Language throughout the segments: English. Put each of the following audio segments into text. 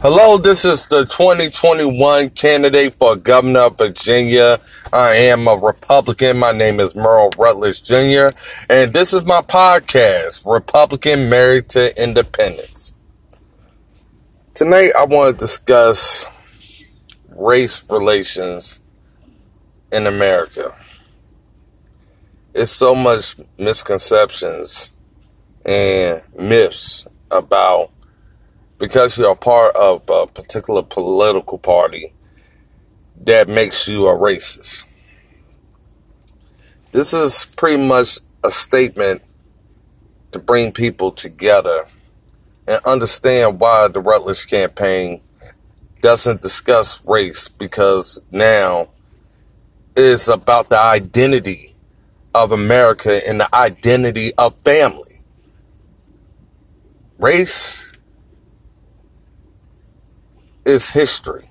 Hello, this is the 2021 candidate for governor of Virginia. I am a Republican. My name is Merle Rutledge Jr., and this is my podcast, Republican Married to Independence. Tonight, I want to discuss race relations in America. It's so much misconceptions and myths about because you're a part of a particular political party that makes you a racist. This is pretty much a statement to bring people together and understand why the Rutledge campaign doesn't discuss race because now it's about the identity of America and the identity of family. Race is history.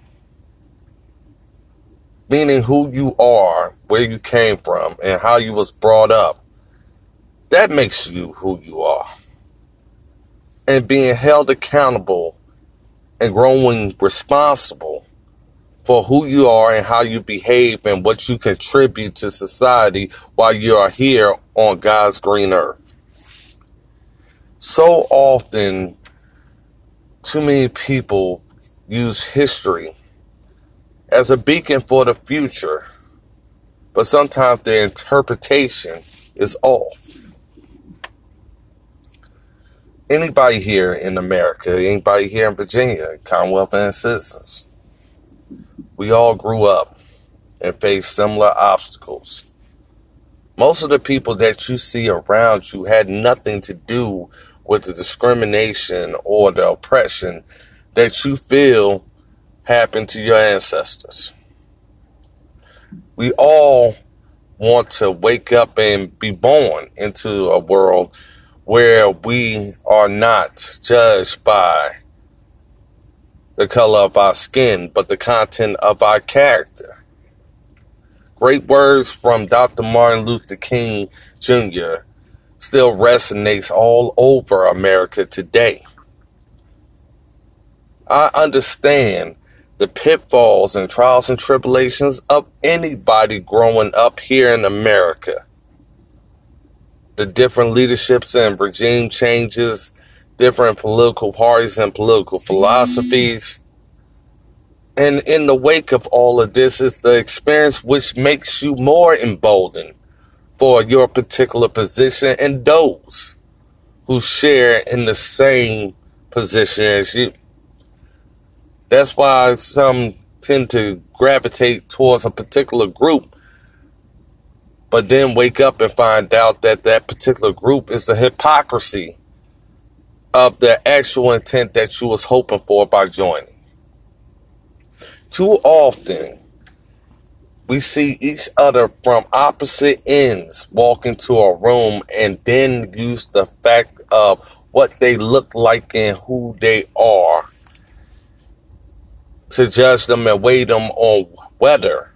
Meaning who you are, where you came from, and how you was brought up. That makes you who you are. And being held accountable and growing responsible for who you are and how you behave and what you contribute to society while you are here on God's green earth. So often, too many people use history as a beacon for the future, but sometimes the interpretation is off. Anybody here in America, anybody here in Virginia, Commonwealth and citizens, we all grew up and faced similar obstacles. Most of the people that you see around you had nothing to do with the discrimination or the oppression that you feel happened to your ancestors. We all want to wake up and be born into a world where we are not judged by the color of our skin, but the content of our character. Great words from Dr. Martin Luther King Jr. still resonates all over America today. I understand the pitfalls and trials and tribulations of anybody growing up here in America. The different leaderships and regime changes, different political parties and political philosophies. And in the wake of all of this is the experience which makes you more emboldened for your particular position and those who share in the same position as you. That's why some tend to gravitate towards a particular group, but then wake up and find out that that particular group is the hypocrisy of the actual intent that you was hoping for by joining. Too often, we see each other from opposite ends walk into a room and then use the fact of what they look like and who they are to judge them and weigh them on whether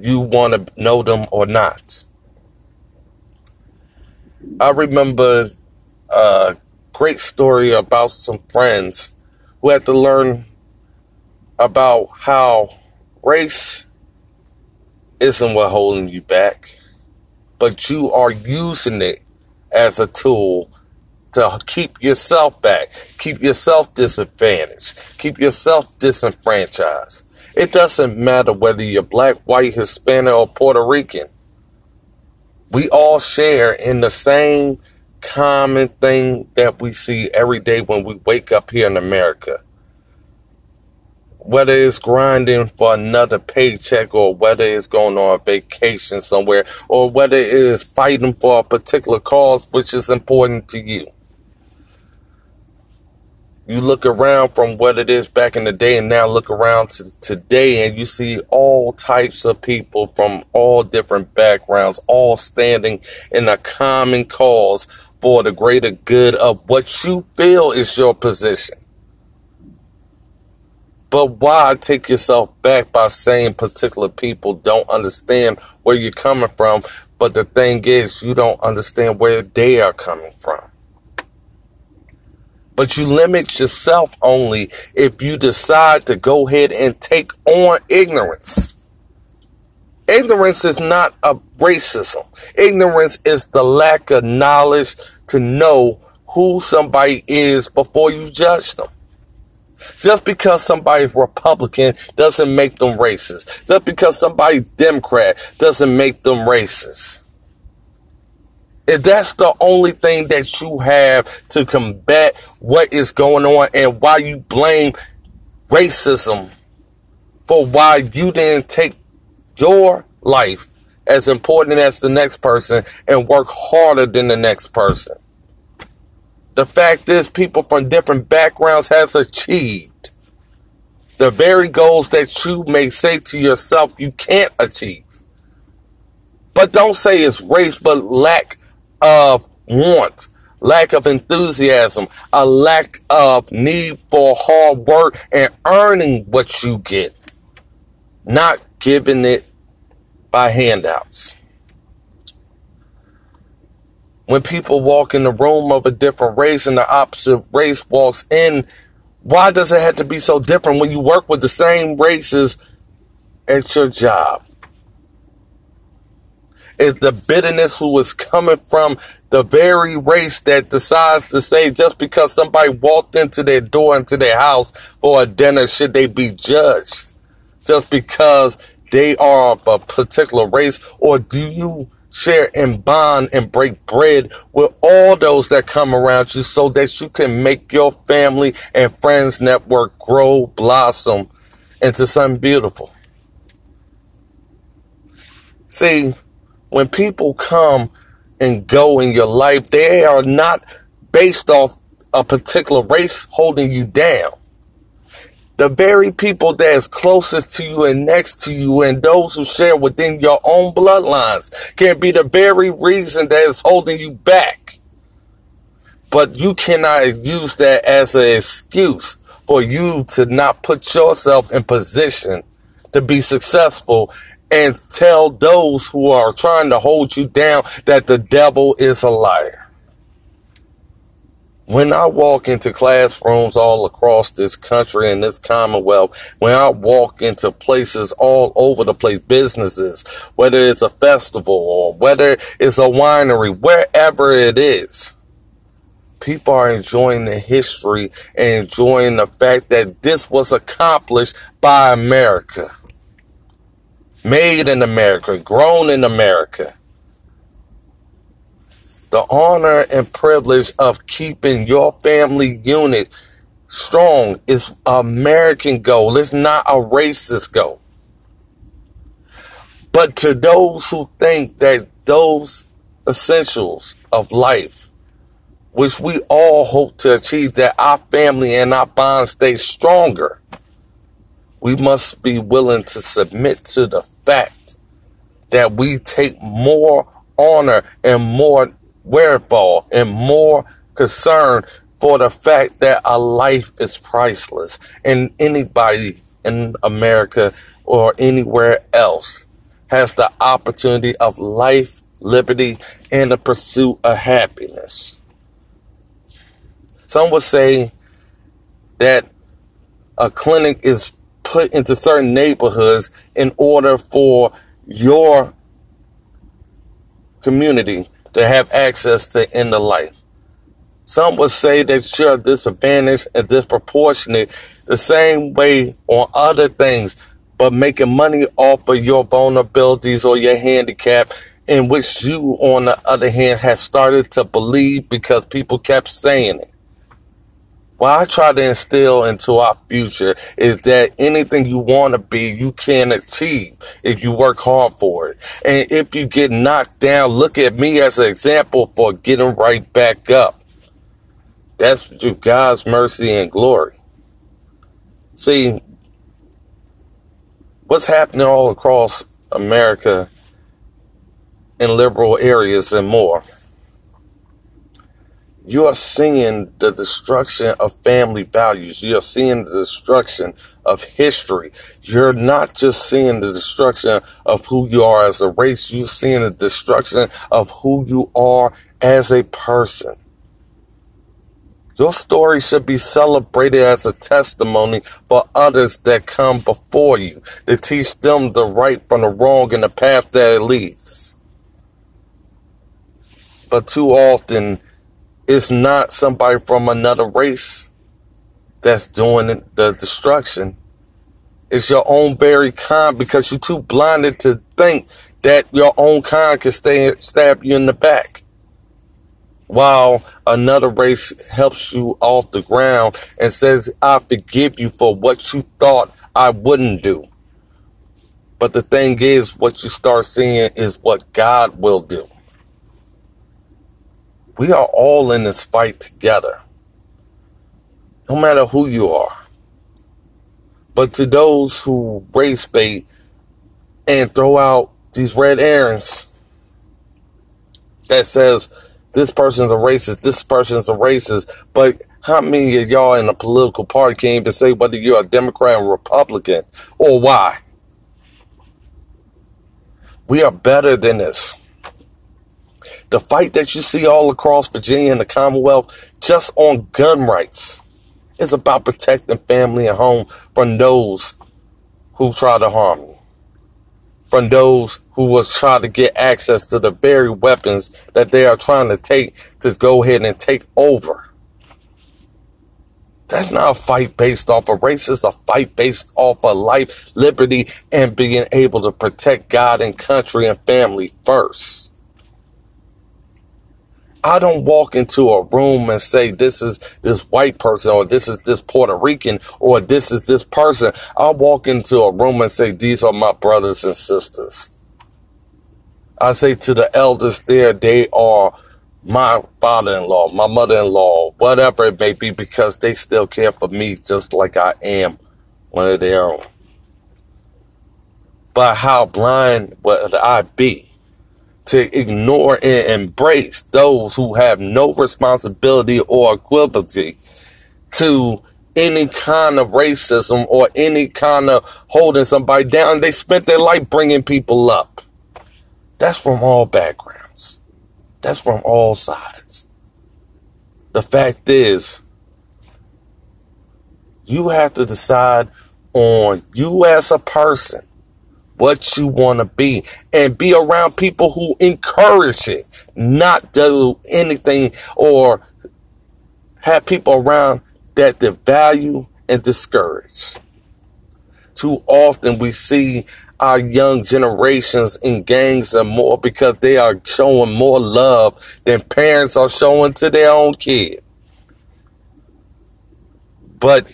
you want to know them or not. I remember a great story about some friends who had to learn about how race isn't what holding you back, but you are using it as a tool to keep yourself back, keep yourself disadvantaged, keep yourself disenfranchised. It doesn't matter whether you're black, white, Hispanic, or Puerto Rican. We all share in the same common thing that we see every day when we wake up here in America. Whether it's grinding for another paycheck or whether it's going on a vacation somewhere or whether it is fighting for a particular cause which is important to you. You look around from what it is back in the day and now look around to today and you see all types of people from all different backgrounds, all standing in a common cause for the greater good of what you feel is your position. But why take yourself back by saying particular people don't understand where you're coming from? But the thing is, you don't understand where they are coming from. But you limit yourself only if you decide to go ahead and take on ignorance. Ignorance is not a racism. Ignorance is the lack of knowledge to know who somebody is before you judge them. Just because somebody's Republican doesn't make them racist. Just because somebody's Democrat doesn't make them racist. If that's the only thing that you have to combat what is going on and why you blame racism for why you didn't take your life as important as the next person and work harder than the next person. The fact is people from different backgrounds has achieved the very goals that you may say to yourself you can't achieve. But don't say it's race, but lack of want, lack of enthusiasm, a lack of need for hard work and earning what you get, not giving it by handouts. When people walk in the room of a different race and the opposite race walks in, why does it have to be so different when you work with the same races at your job? Is the bitterness who is coming from the very race that decides to say just because somebody walked into their door, into their house for a dinner, should they be judged? Just because they are of a particular race? Or do you share and bond and break bread with all those that come around you so that you can make your family and friends network grow, blossom into something beautiful? See, when people come and go in your life, they are not based off a particular race holding you down. The very people that is closest to you and next to you and those who share within your own bloodlines can be the very reason that is holding you back. But you cannot use that as an excuse for you to not put yourself in position to be successful and tell those who are trying to hold you down that the devil is a liar. When I walk into classrooms all across this country and this commonwealth, when I walk into places all over the place, businesses, whether it's a festival or whether it's a winery, wherever it is, people are enjoying the history and enjoying the fact that this was accomplished by America made in America, grown in America. The honor and privilege of keeping your family unit strong is American goal. It's not a racist goal. But to those who think that those essentials of life, which we all hope to achieve, that our family and our bond stay stronger, we must be willing to submit to the fact that we take more honor and more wherewithal and more concern for the fact that a life is priceless and anybody in America or anywhere else has the opportunity of life, liberty, and the pursuit of happiness. Some would say that a clinic is put into certain neighborhoods in order for your community to have access to end of life. Some would say that you're disadvantaged and disproportionate the same way on other things, but making money off of your vulnerabilities or your handicap, in which you, on the other hand, have started to believe because people kept saying it what I try to instill into our future is that anything you want to be, you can achieve if you work hard for it. And if you get knocked down, look at me as an example for getting right back up. That's through God's mercy and glory. See, what's happening all across America in liberal areas and more you are seeing the destruction of family values. You are seeing the destruction of history. You're not just seeing the destruction of who you are as a race. You're seeing the destruction of who you are as a person. Your story should be celebrated as a testimony for others that come before you to teach them the right from the wrong and the path that it leads. But too often, it's not somebody from another race that's doing the destruction. It's your own very kind because you're too blinded to think that your own kind can stay, stab you in the back while another race helps you off the ground and says, I forgive you for what you thought I wouldn't do. But the thing is, what you start seeing is what God will do. We are all in this fight together, no matter who you are. But to those who race bait and throw out these red errands that says, this person's a racist, this person's a racist. But how many of y'all in a political party can even say whether you're a Democrat or Republican or why? We are better than this. The fight that you see all across Virginia and the Commonwealth just on gun rights is about protecting family and home from those who try to harm you from those who was trying to get access to the very weapons that they are trying to take to go ahead and take over. That's not a fight based off of race. It's a fight based off of life, liberty, and being able to protect God and country and family first. I don't walk into a room and say this is this white person or this is this Puerto Rican or this is this person. I walk into a room and say these are my brothers and sisters. I say to the elders there, they are my father-in-law, my mother-in-law, whatever it may be, because they still care for me just like I am one of their own. But how blind would I be? To ignore and embrace those who have no responsibility or equality to any kind of racism or any kind of holding somebody down. They spent their life bringing people up. That's from all backgrounds. That's from all sides. The fact is, you have to decide on you as a person what you want to be and be around people who encourage it, not do anything or have people around that devalue and discourage. Too often we see our young generations in gangs and more because they are showing more love than parents are showing to their own kid. But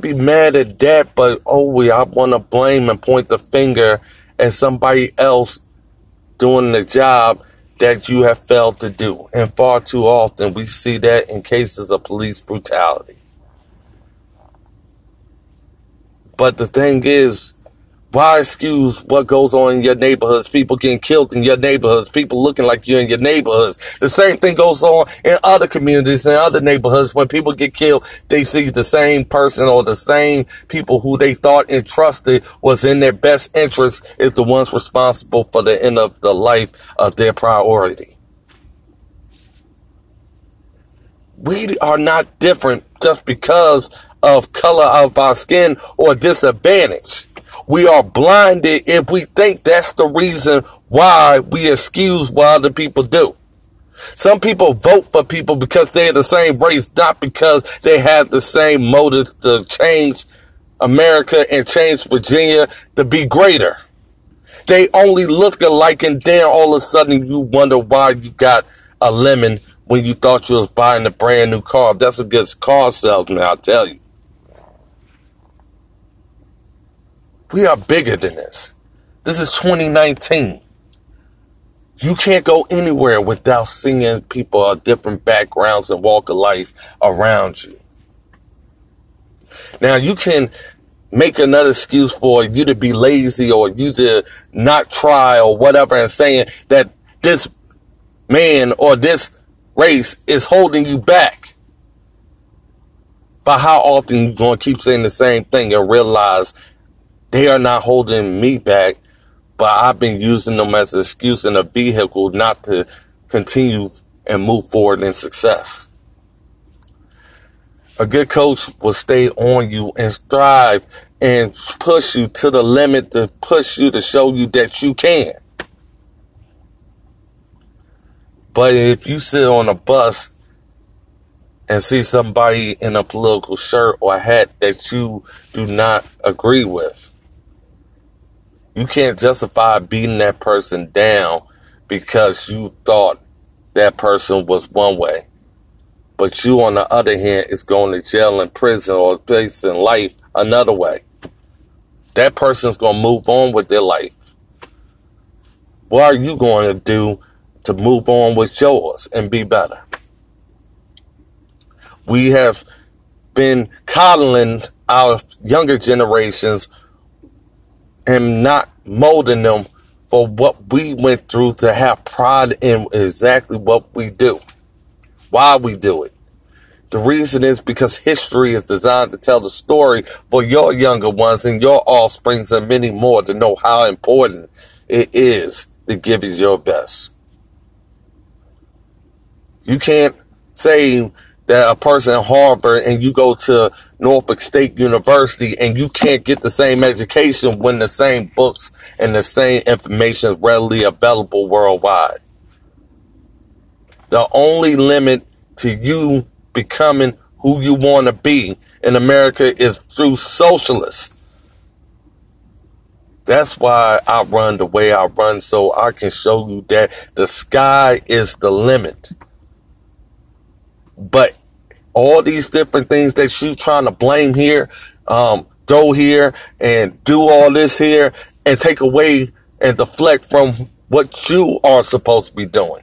be mad at that? But oh, we I want to blame and point the finger at somebody else doing the job that you have failed to do. And far too often we see that in cases of police brutality. But the thing is, why excuse what goes on in your neighborhoods? People getting killed in your neighborhoods, people looking like you in your neighborhoods. The same thing goes on in other communities and other neighborhoods. When people get killed, they see the same person or the same people who they thought and trusted was in their best interest is the ones responsible for the end of the life of their priority. We are not different just because of color of our skin or disadvantage we are blinded if we think that's the reason why we excuse what other people do. Some people vote for people because they're the same race, not because they have the same motive to change America and change Virginia to be greater. They only look alike and then all of a sudden you wonder why you got a lemon when you thought you was buying a brand new car. That's a good car salesman, I'll tell you. We are bigger than this. This is 2019. You can't go anywhere without seeing people of different backgrounds and walk of life around you. Now you can make another excuse for you to be lazy or you to not try or whatever and saying that this man or this race is holding you back. But how often you going to keep saying the same thing and realize they are not holding me back, but I've been using them as an excuse and a vehicle not to continue and move forward in success. A good coach will stay on you and strive and push you to the limit to push you to show you that you can. But if you sit on a bus and see somebody in a political shirt or hat that you do not agree with, you can't justify beating that person down because you thought that person was one way. But you, on the other hand, is going to jail and prison or facing life another way. That person's going to move on with their life. What are you going to do to move on with yours and be better? We have been coddling our younger generations and not molding them for what we went through to have pride in exactly what we do, why we do it. The reason is because history is designed to tell the story for your younger ones and your offsprings and many more to know how important it is to give you your best. You can't say that a person at Harvard and you go to Norfolk State University and you can't get the same education when the same books and the same information is readily available worldwide. The only limit to you becoming who you want to be in America is through socialists. That's why I run the way I run so I can show you that the sky is the limit. But all these different things that you trying to blame here, um, throw here and do all this here and take away and deflect from what you are supposed to be doing.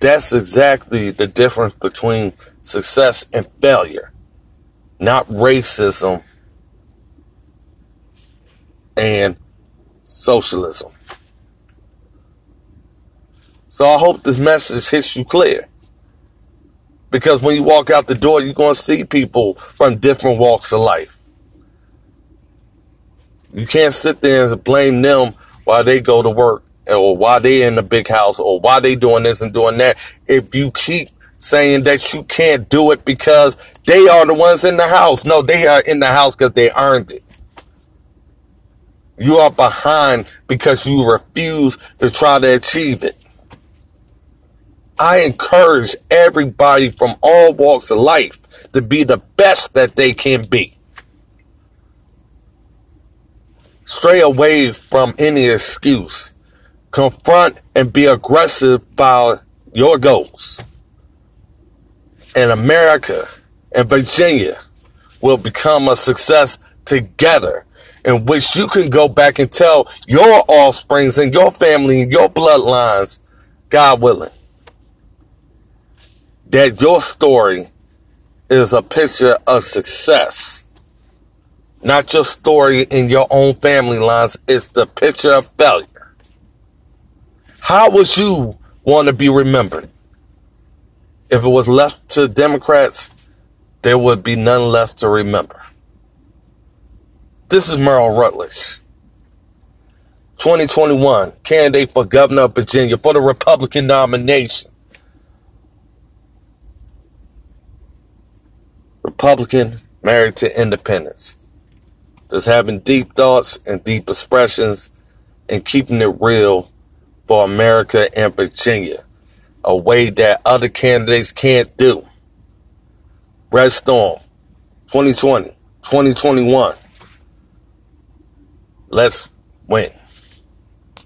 That's exactly the difference between success and failure, not racism and socialism. So I hope this message hits you clear. Because when you walk out the door, you're going to see people from different walks of life. You can't sit there and blame them while they go to work or why they in the big house or why they doing this and doing that. If you keep saying that you can't do it because they are the ones in the house. No, they are in the house because they earned it. You are behind because you refuse to try to achieve it. I encourage everybody from all walks of life to be the best that they can be. Stray away from any excuse. Confront and be aggressive about your goals. And America and Virginia will become a success together in which you can go back and tell your offsprings and your family and your bloodlines, God willing, that your story is a picture of success. Not your story in your own family lines, it's the picture of failure. How would you want to be remembered? If it was left to Democrats, there would be none left to remember. This is Merle Rutledge. 2021 candidate for governor of Virginia for the Republican nomination. Republican, married to independence. Just having deep thoughts and deep expressions and keeping it real for America and Virginia. A way that other candidates can't do. Red Storm, 2020, 2021. Let's win.